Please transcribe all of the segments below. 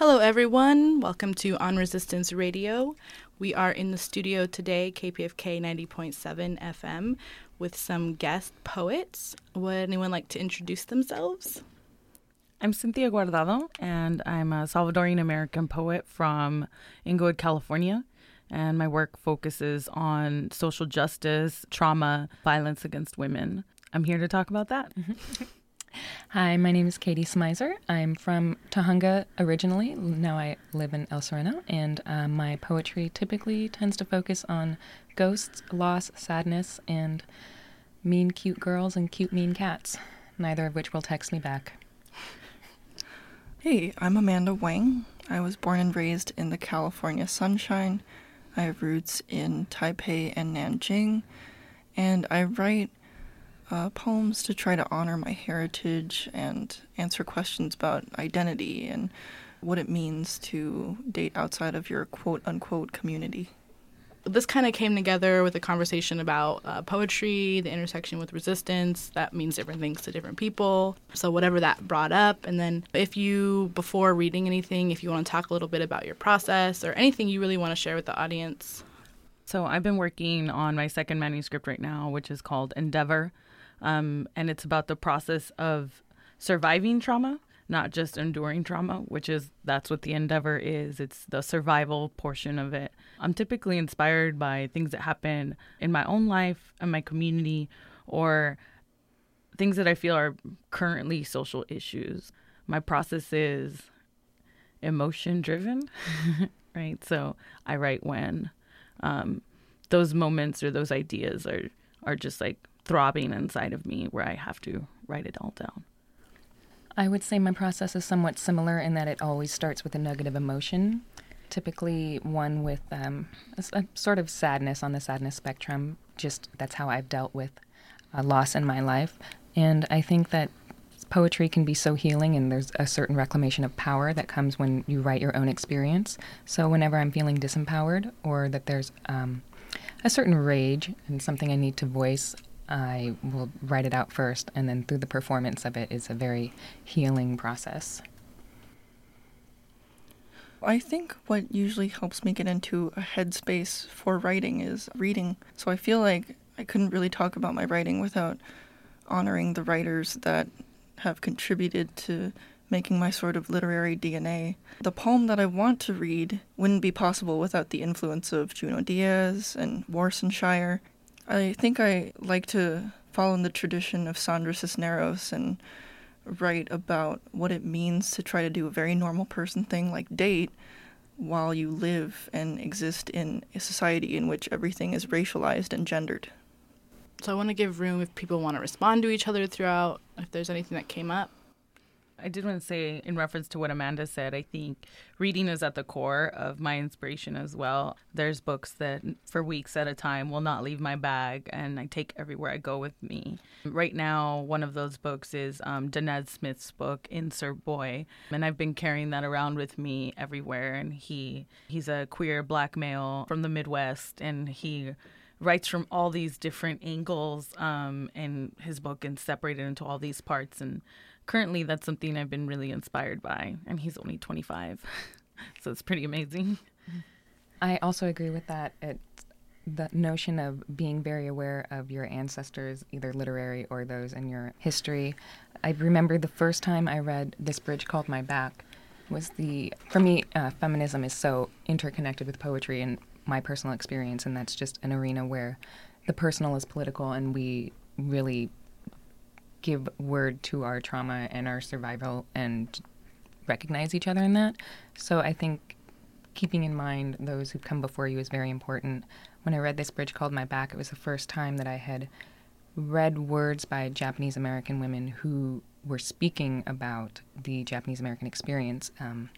Hello, everyone. Welcome to On Resistance Radio. We are in the studio today, KPFK 90.7 FM, with some guest poets. Would anyone like to introduce themselves? I'm Cynthia Guardado, and I'm a Salvadorian American poet from Inglewood, California. And my work focuses on social justice, trauma, violence against women. I'm here to talk about that. Mm-hmm. Hi, my name is Katie Smizer. I'm from Tujunga originally. Now I live in El Sereno, and uh, my poetry typically tends to focus on ghosts, loss, sadness, and mean, cute girls and cute, mean cats, neither of which will text me back. Hey, I'm Amanda Wang. I was born and raised in the California sunshine. I have roots in Taipei and Nanjing, and I write uh, poems to try to honor my heritage and answer questions about identity and what it means to date outside of your quote unquote community. This kind of came together with a conversation about uh, poetry, the intersection with resistance. That means different things to different people. So, whatever that brought up. And then, if you, before reading anything, if you want to talk a little bit about your process or anything you really want to share with the audience. So, I've been working on my second manuscript right now, which is called Endeavor um, and it's about the process of surviving trauma, not just enduring trauma, which is that's what the endeavor is. It's the survival portion of it. I'm typically inspired by things that happen in my own life and my community or things that I feel are currently social issues. My process is emotion driven, right? So I write when um, those moments or those ideas are are just like throbbing inside of me where I have to write it all down. I would say my process is somewhat similar in that it always starts with a negative emotion, typically one with um, a, a, sort of sadness on the sadness spectrum. Just that's how I've dealt with a loss in my life. And I think that poetry can be so healing, and there's a certain reclamation of power that comes when you write your own experience. So whenever I'm feeling disempowered or that there's um, a certain rage and something I need to voice, I will write it out first, and then through the performance of it is a very healing process. I think what usually helps me get into a headspace for writing is reading. So I feel like I couldn't really talk about my writing without honoring the writers that have contributed to making my sort of literary DNA. The poem that I want to read wouldn't be possible without the influence of Junot Diaz and Warsan Shire. I think I like to follow in the tradition of Sandra Cisneros and write about what it means to try to do a very normal person thing like date while you live and exist in a society in which everything is racialized and gendered. So I want to give room if people want to respond to each other throughout, if there's anything that came up. I did want to say, in reference to what Amanda said, I think reading is at the core of my inspiration as well. There's books that, for weeks at a time, will not leave my bag, and I take everywhere I go with me. Right now, one of those books is um, Smith's book, Insert Boy, and I've been carrying that around with me everywhere. And he he's a queer black male from the Midwest, and he writes from all these different angles um, his book and separated into all these parts and currently that's something I've been really inspired by, and he's only 25, so it's pretty amazing. I also agree with that. It's the notion of being very aware of your ancestors, either literary or those in your history. I remember the first time I read This Bridge Called My Back was the, for me, uh, feminism is so interconnected with poetry and my personal experience, and that's just an arena where the personal is political and we really give word to our trauma and our survival and recognize each other in that. So I think keeping in mind those who've come before you is very important. When I read this bridge called My Back, it was the first time that I had read words by Japanese American women who were speaking about the Japanese American experience. Um,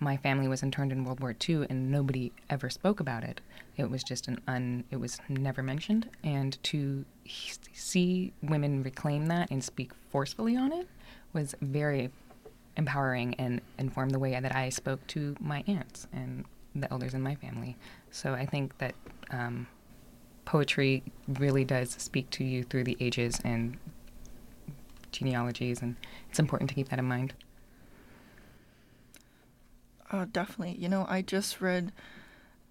my family was interned in World War II, and nobody ever spoke about it. It was just an un. It was never mentioned, and to see women reclaim that and speak forcefully on it was very empowering and informed the way that I spoke to my aunts and the elders in my family. So I think that um, poetry really does speak to you through the ages and genealogies, and it's important to keep that in mind. Uh, definitely. You know, I just read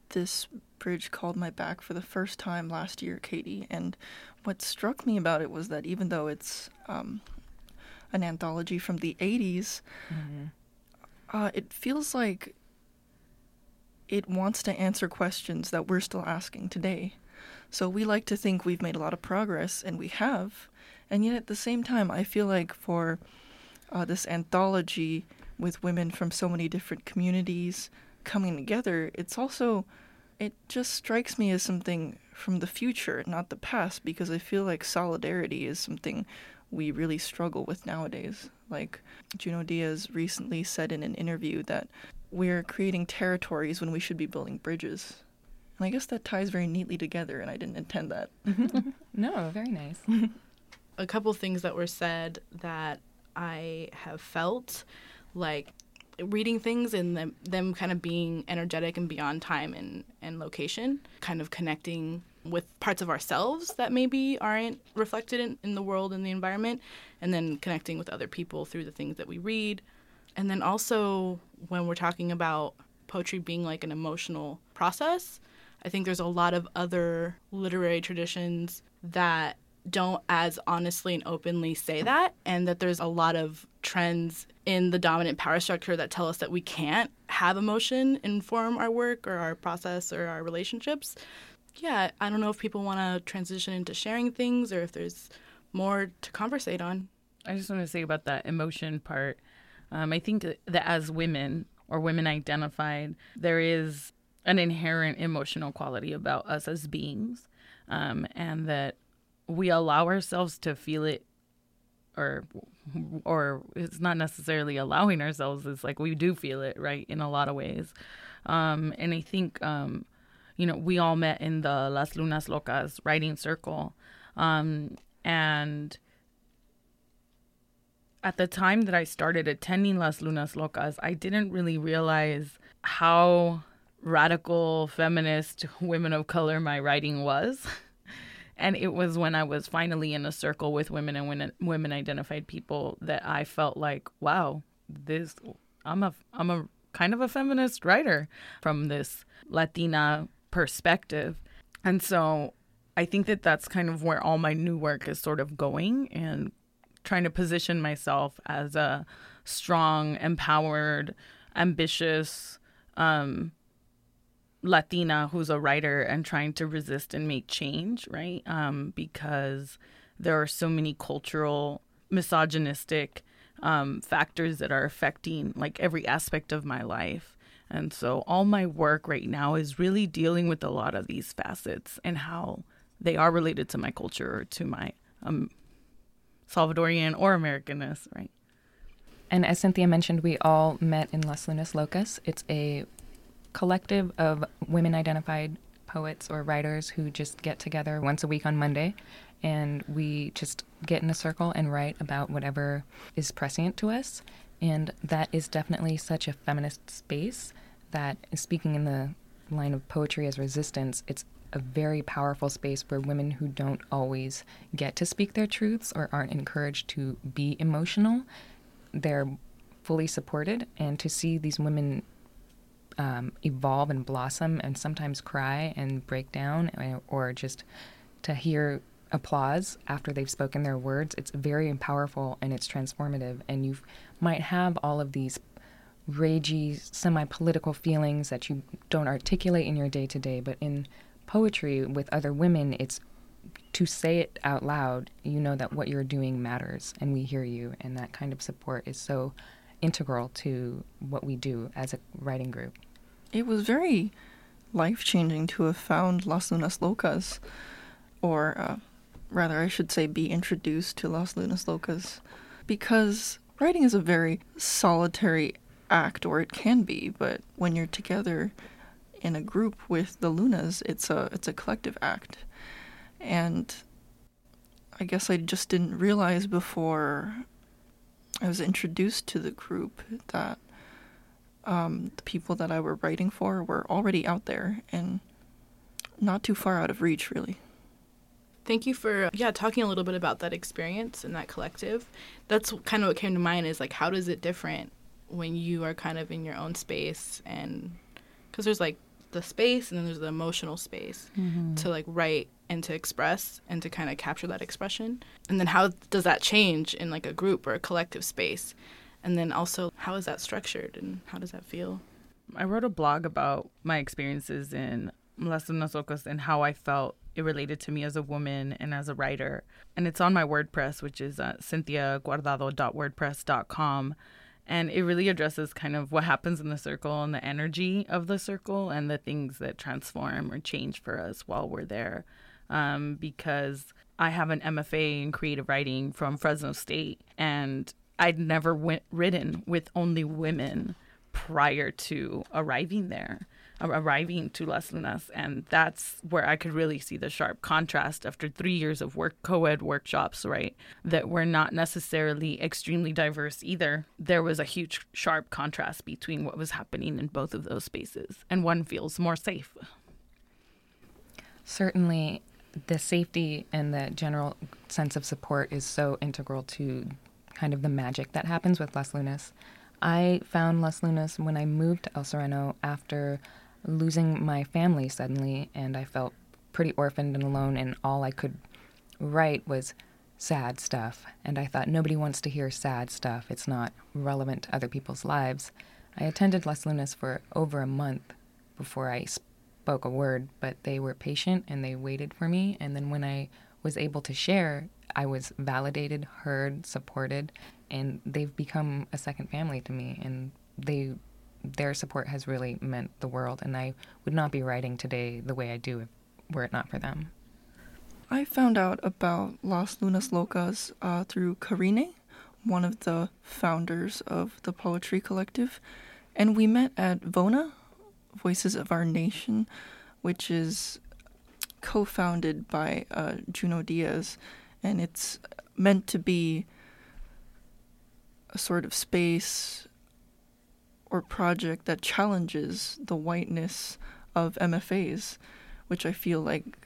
this bridge called My Back for the first time last year, Katie, and what struck me about it was that even though it's um, an anthology from the 80s, uh, it feels like it wants to answer questions that we're still asking today. So we like to think we've made a lot of progress, and we have. And yet at the same time, I feel like for uh, this anthology with women from so many different communities coming together, it's also, it just strikes me as something from the future, not the past, because I feel like solidarity is something we really struggle with nowadays. Like Junot Diaz recently said in an interview that we're creating territories when we should be building bridges. And I guess that ties very neatly together, and I didn't intend that. No, very nice. a couple things that were said that I have felt like reading things and them, them kind of being energetic and beyond time and, and location, kind of connecting with parts of ourselves that maybe aren't reflected in, in the world and the environment, and then connecting with other people through the things that we read. And then also, when we're talking about poetry being like an emotional process, I think there's a lot of other literary traditions that don't as honestly and openly say that, and that there's a lot of trends in the dominant power structure that tell us that we can't have emotion inform our work or our process or our relationships. Yeah, I don't know if people want to transition into sharing things or if there's more to conversate on. I just want to say about that emotion part. Um, I think that as women or women identified, there is an inherent emotional quality about us as beings, um, and that we allow ourselves to feel it, or or it's not necessarily allowing ourselves. It's like we do feel it, right, in a lot of ways. Um, and I think, um, you know, we all met in the Las Lunas Locas writing circle, um, and at the time that I started attending Las Lunas Locas, I didn't really realize how radical feminist women of color my writing was. And it was when I was finally in a circle with women and women, women identified people that I felt like, wow, this I'm a I'm a kind of a feminist writer from this Latina perspective. And so I think that that's kind of where all my new work is sort of going and trying to position myself as a strong, empowered, ambitious um, Latina who's a writer and trying to resist and make change, right? Um, because there are so many cultural, misogynistic um, factors that are affecting like every aspect of my life. And so all my work right now is really dealing with a lot of these facets and how they are related to my culture or to my um, Salvadorian or Americanness, right? And as Cynthia mentioned, we all met in Las Lunas Locas. It's a collective of women identified poets or writers who just get together once a week on Monday and we just get in a circle and write about whatever is prescient to us. And that is definitely such a feminist space that, speaking in the line of poetry as resistance, it's a very powerful space where women who don't always get to speak their truths or aren't encouraged to be emotional, they're fully supported. And to see these women um, evolve and blossom and sometimes cry and break down uh, or just to hear applause after they've spoken their words it's very powerful and it's transformative. And you might have all of these ragey semi-political feelings that you don't articulate in your day-to-day but in poetry with other women it's to say it out loud you know that what you're doing matters and we hear you. And that kind of support is so integral to what we do as a writing group it was very life changing to have found Las Lunas Locas, or uh, rather, I should say, be introduced to Las Lunas Locas, because writing is a very solitary act, or it can be, but when you're together in a group with the Lunas, it's a it's a collective act, and I guess I just didn't realize before I was introduced to the group that um, the people that I were writing for were already out there and not too far out of reach, really. Thank you for yeah talking a little bit about that experience and that collective. That's kind of what came to mind is like how does it different when you are kind of in your own space and because there's like the space and then there's the emotional space to like write and to express and to kind of capture that expression and then how does that change in like a group or a collective space and then also how is that structured and how does that feel I wrote a blog about my experiences in Las Lunas Locas and how I felt it related to me as a woman and as a writer. And it's on my WordPress, which is uh, cynthiaguardado.wordpress.com. And it really addresses kind of what happens in the circle and the energy of the circle and the things that transform or change for us while we're there. Um, because I have an MFA in creative writing from Fresno State, and I'd never went, written with only women prior to arriving there, arriving to Las Lunas. And that's where I could really see the sharp contrast after three years of work, co ed workshops, right? That were not necessarily extremely diverse either. There was a huge, sharp contrast between what was happening in both of those spaces, and one feels more safe. Certainly, the safety and the general sense of support is so integral to kind of the magic that happens with Las Lunas. I found Las Lunas when I moved to El Sereno after losing my family suddenly, and I felt pretty orphaned and alone, and all I could write was sad stuff. And I thought, nobody wants to hear sad stuff. It's not relevant to other people's lives. I attended Las Lunas for over a month before I spoke a word, but they were patient and they waited for me. And then when I was able to share, I was validated, heard, supported, and they've become a second family to me. And they, their support has really meant the world. And I would not be writing today the way I do if were it not for them. I found out about Las Lunas Locas uh, through Karine, one of the founders of the Poetry Collective, and we met at Vona, Voices of Our Nation, which is co founded by uh, Junot Diaz, and it's meant to be a sort of space or project that challenges the whiteness of MFAs, which I feel like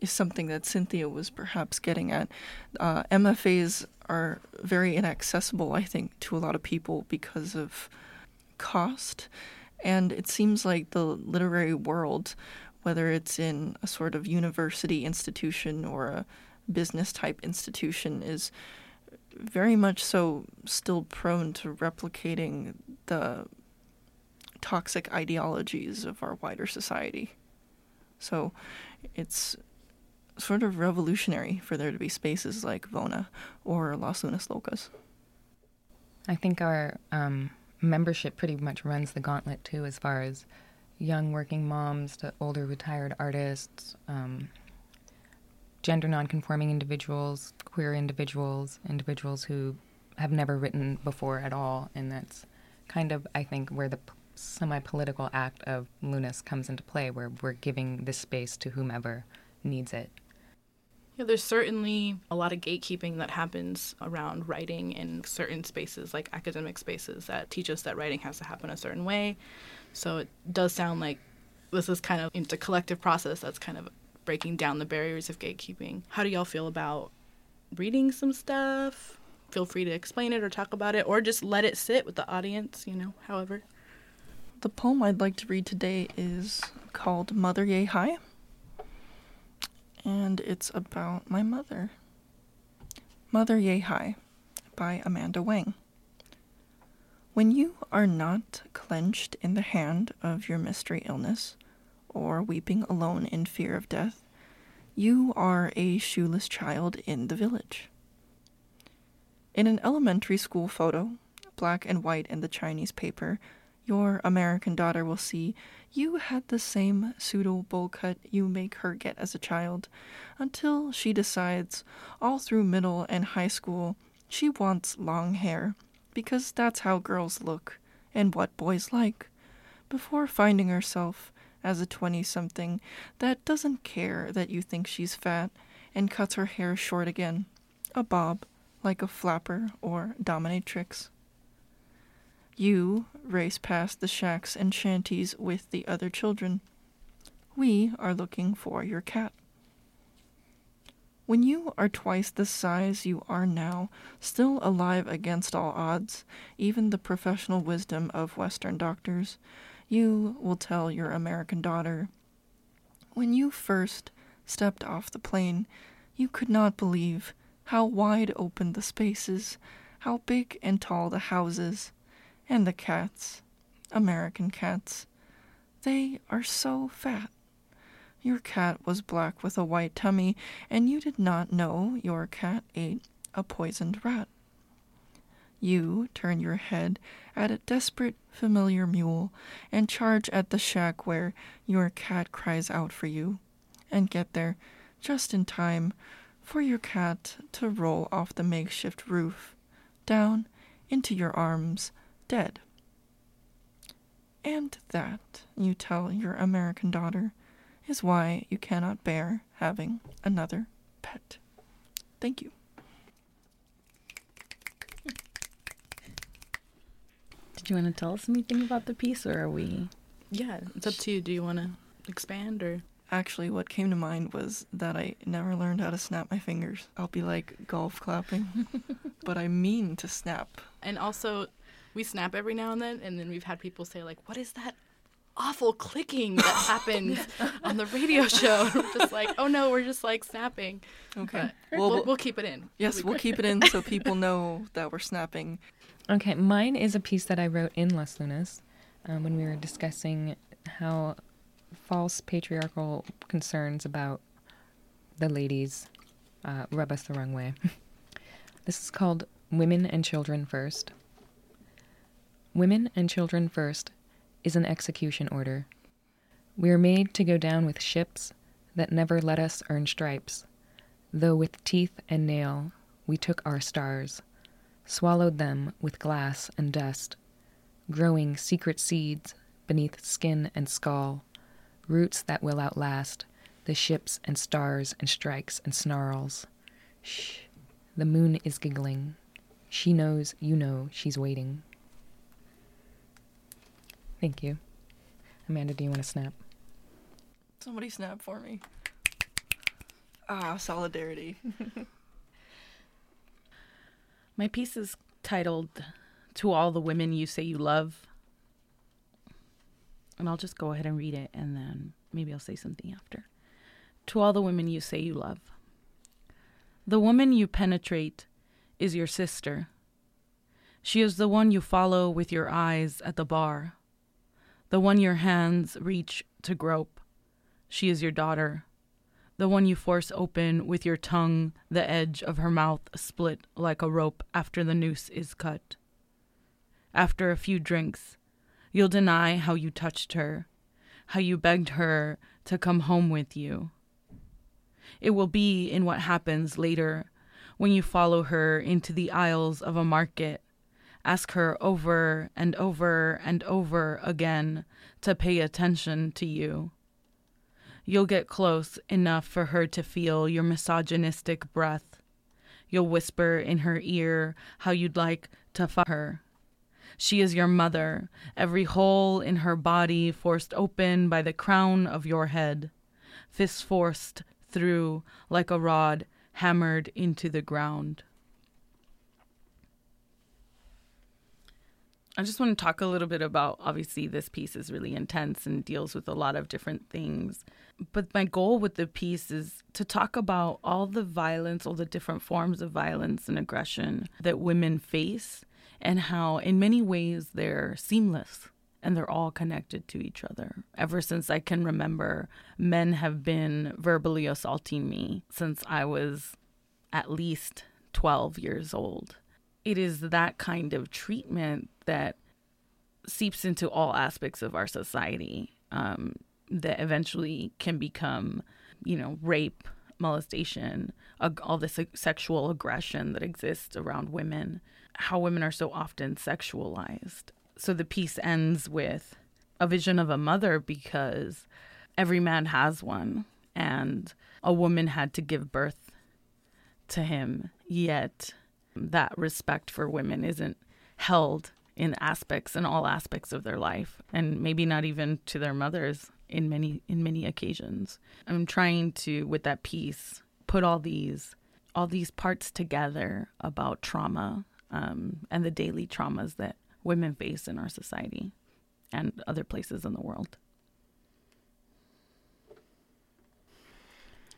is something that Cynthia was perhaps getting at. Uh, MFAs are very inaccessible, I think, to a lot of people because of cost. And it seems like the literary world, whether it's in a sort of university institution or a business type institution, is very much so still prone to replicating the toxic ideologies of our wider society. So it's sort of revolutionary for there to be spaces like Vona or Las Lunas Locas. I think our um, membership pretty much runs the gauntlet too, as far as young working moms to older retired artists, um, gender nonconforming individuals, queer individuals, individuals who have never written before at all, and that's kind of I think where the semi-political act of Lunas comes into play, where we're giving this space to whomever needs it. Yeah, there's certainly a lot of gatekeeping that happens around writing in certain spaces, like academic spaces, that teach us that writing has to happen a certain way. So it does sound like this is kind of it's a collective process that's kind of breaking down the barriers of gatekeeping. How do y'all feel about reading some stuff? Feel free to explain it or talk about it, or just let it sit with the audience. You know, however. The poem I'd like to read today is called Mother Yay High and it's about my mother. Mother Yay High by Amanda Wang. When you are not clenched in the hand of your mystery illness, or weeping alone in fear of death, you are a shoeless child in the village. In an elementary school photo, black and white in the Chinese paper, your American daughter will see you had the same pseudo bowl cut you make her get as a child, until she decides, all through middle and high school, she wants long hair, because that's how girls look and what boys like, before finding herself, as a 20 something, that doesn't care that you think she's fat and cuts her hair short again, a bob, like a flapper or dominatrix. You race past the shacks and shanties with the other children. We are looking for your cat. When you are twice the size you are now, still alive against all odds, even the professional wisdom of Western doctors, you will tell your American daughter. When you first stepped off the plane, you could not believe how wide open the spaces, how big and tall the houses, and the cats, American cats. They are so fat. Your cat was black with a white tummy, and you did not know your cat ate a poisoned rat. You turn your head at a desperate, familiar mule and charge at the shack where your cat cries out for you, and get there just in time for your cat to roll off the makeshift roof, down into your arms, dead. And that, you tell your American daughter, is why you cannot bear having another pet. Thank you. Did you want to tell us anything about the piece, or are we? Yeah, it's up to you. Do you want to expand or? Actually, what came to mind was that I never learned how to snap my fingers. I'll be like golf clapping, but I mean to snap. And also, we snap every now and then, and then we've had people say like, "What is that awful clicking that happens on the radio show?" We're just like, "Oh no, we're just like snapping." Okay. Well, we'll, we'll- we'll keep it in. Yes, we'll keep it in so people know that we're snapping. Okay, mine is a piece that I wrote in Las Lunas um, when we were discussing how false patriarchal concerns about the ladies uh, rub us the wrong way. this is called Women and Children First. Women and Children First is an execution order. We are made to go down with ships that never let us earn stripes, though with teeth and nail we took our stars swallowed them with glass and dust, growing secret seeds beneath skin and skull, roots that will outlast the ships and stars and strikes and snarls. Shh, the moon is giggling. She knows you know she's waiting. Thank you. Amanda, do you want to snap? Somebody snap for me. Ah, solidarity. My piece is titled "To All the Women You Say You Love," and I'll just go ahead and read it, and then maybe I'll say something after. To all the women you say you love, the woman you penetrate is your sister. She is the one you follow with your eyes at the bar, the one your hands reach to grope. She is your daughter, the one you force open with your tongue, the edge of her mouth split like a rope after the noose is cut. After a few drinks, you'll deny how you touched her, how you begged her to come home with you. It will be in what happens later when you follow her into the aisles of a market, ask her over and over and over again to pay attention to you. You'll get close enough for her to feel your misogynistic breath. You'll whisper in her ear how you'd like to fuck her. She is your mother, every hole in her body forced open by the crown of your head, fists forced through like a rod hammered into the ground. I just want to talk a little bit about obviously, this piece is really intense and deals with a lot of different things. But my goal with the piece is to talk about all the violence, all the different forms of violence and aggression that women face, and how, in many ways, they're seamless and they're all connected to each other. Ever since I can remember, men have been verbally assaulting me since I was at least 12 years old. It is that kind of treatment that seeps into all aspects of our society um, that eventually can become, you know, rape, molestation, ag- all this se- sexual aggression that exists around women, how women are so often sexualized. So the piece ends with a vision of a mother because every man has one, and a woman had to give birth to him, yet that respect for women isn't held in aspects in all aspects of their life and maybe not even to their mothers in many in many occasions i'm trying to with that piece put all these all these parts together about trauma um, and the daily traumas that women face in our society and other places in the world.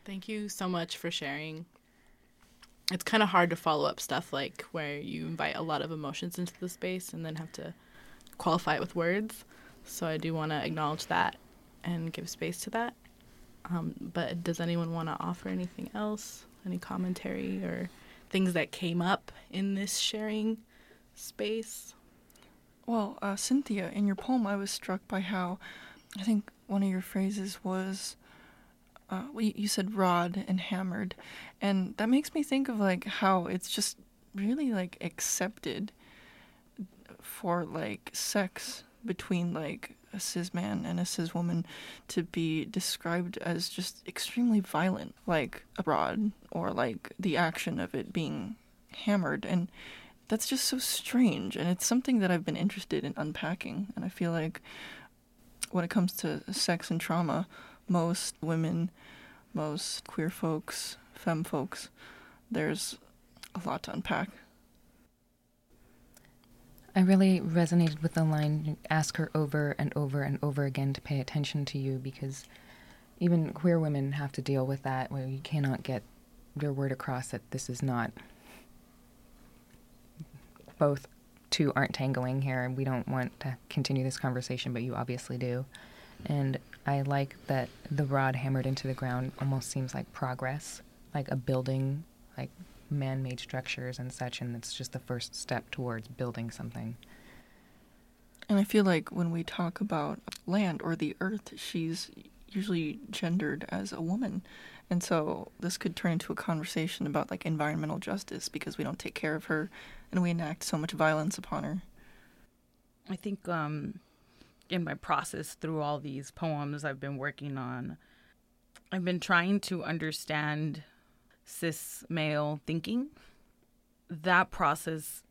Thank you so much for sharing. It's kind of hard to follow up stuff like where you invite a lot of emotions into the space and then have to qualify it with words. So I do want to acknowledge that and give space to that. Um, but does anyone want to offer anything else? Any commentary or things that came up in this sharing space? Well, uh, Cynthia, in your poem, I was struck by how I think one of your phrases was uh, well, you said rod and hammered, and that makes me think of like how it's just really like accepted for like sex between like a cis man and a cis woman to be described as just extremely violent, like a rod or like the action of it being hammered. And that's just so strange. And it's something that I've been interested in unpacking. And I feel like when it comes to sex and trauma, most women, most queer folks, femme folks, there's a lot to unpack. I really resonated with the line ask her over and over and over again to pay attention to you because even queer women have to deal with that where you cannot get your word across that this is not both two aren't tangoing here and we don't want to continue this conversation but you obviously do and i like that the rod hammered into the ground almost seems like progress like a building like man made structures and such, and it's just the first step towards building something. And I feel like when we talk about land or the earth, she's usually gendered as a woman. And so this could turn into a conversation about like environmental justice because we don't take care of her and we enact so much violence upon her. I think um, in my process through all these poems I've been working on, I've been trying to understand cis male thinking, that process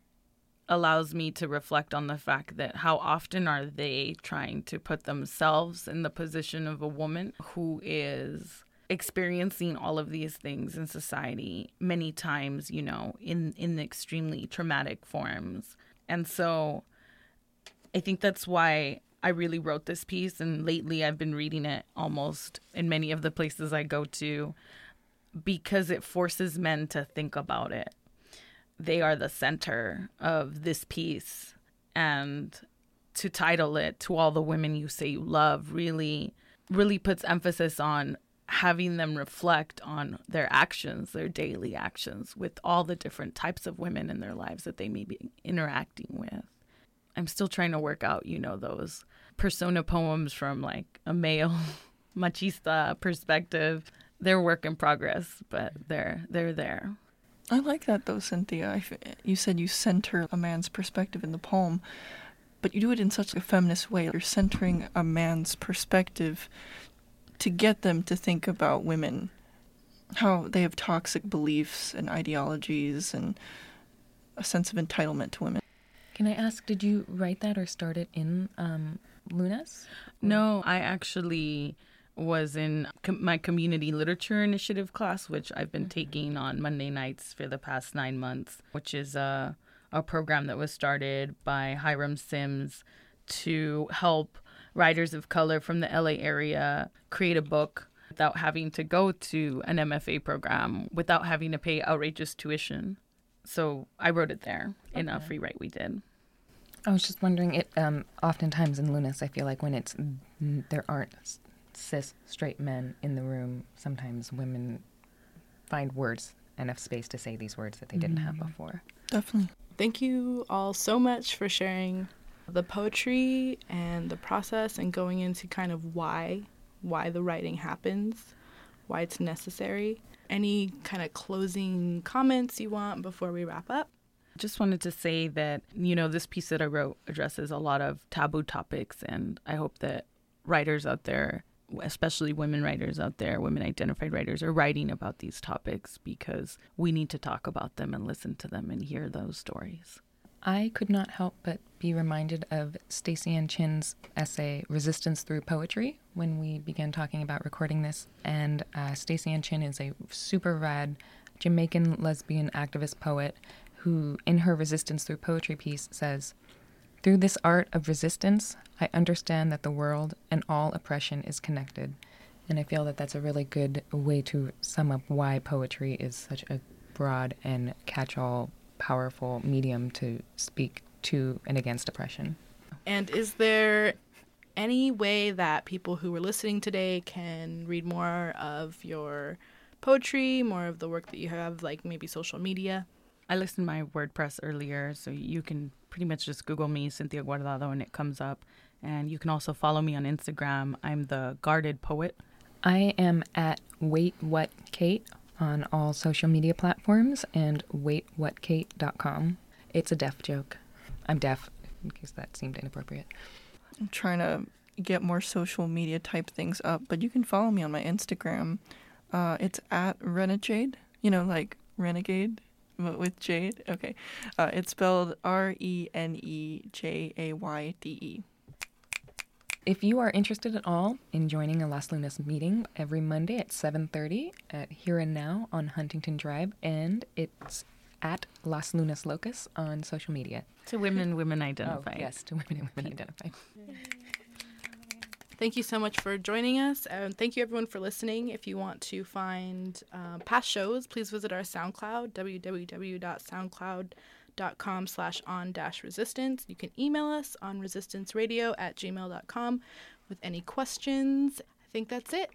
allows me to reflect on the fact that how often are they trying to put themselves in the position of a woman who is experiencing all of these things in society many times you know in in extremely traumatic forms. And so i think that's why i really wrote this piece and lately i've been reading it almost in many of the places i go to because it forces men to think about it. They are the center of this piece. And to title it To All the Women You Say You Love really, really puts emphasis on having them reflect on their actions, their daily actions with all the different types of women in their lives that they may be interacting with. I'm still trying to work out, you know, those persona poems from like a male machista perspective they're work in progress, but they're they're there. I like that though, Cynthia. you said you center a man's perspective in the poem, but you do it in such a feminist way. You're centering a man's perspective to get them to think about women, how they have toxic beliefs and ideologies and a sense of entitlement to women. Can I ask, did you write that or start it in um, Lunas? No, I actually was in com- my community literature initiative class, which I've been mm-hmm. taking on Monday nights for the past nine months, which is a, a program that was started by Hiram Sims to help writers of color from the LA area create a book without having to go to an MFA program, without having to pay outrageous tuition. So I wrote it there okay. in a free write we did. I was just wondering. It um, oftentimes in Lunas, I feel like when it's there aren't cis straight men in the room, sometimes women find words enough space to say these words that they didn't have mm-hmm. before. Definitely. Thank you all so much for sharing the poetry and the process and going into kind of why why the writing happens, why it's necessary. Any kind of closing comments you want before we wrap up? Just wanted to say that, you know, this piece that I wrote addresses a lot of taboo topics, and I hope that writers out there especially women writers out there, women identified writers, are writing about these topics because we need to talk about them and listen to them and hear those stories. I could not help but be reminded of Staceyann Chin's essay "Resistance Through Poetry" when we began talking about recording this. And uh, Staceyann Chin is a super rad Jamaican lesbian activist poet who, in her "Resistance Through Poetry" piece, says. Through this art of resistance, I understand that the world and all oppression is connected. And I feel that that's a really good way to sum up why poetry is such a broad and catch all, powerful medium to speak to and against oppression. And is there any way that people who are listening today can read more of your poetry, more of the work that you have, like maybe social media? I listed my WordPress earlier, so you can pretty much just Google me, Cynthia Guardado, and it comes up. And you can also follow me on Instagram. I'm the Guarded Poet. I am at Wait What Kate on all social media platforms and waitwhatkate.com. It's a deaf joke. I'm deaf, in case that seemed inappropriate. I'm trying to get more social media type things up, but you can follow me on my Instagram. Uh, it's at Renegade, you know, like Renegade but with Jade. Okay. Uh, it's spelled R E N E J A Y D E. If you are interested at all in joining a Las Lunas meeting every Monday at 7:30 at Here and Now on Huntington Drive, and it's at Las Lunas Locas on social media. To women women identified. Oh, yes, to women and women identified. Thank you so much for joining us. And thank you, everyone, for listening. If you want to find uh, past shows, please visit our SoundCloud, www.soundcloud.com slash on dash resistance. You can email us on resistanceradio at gmail.com with any questions. I think that's it.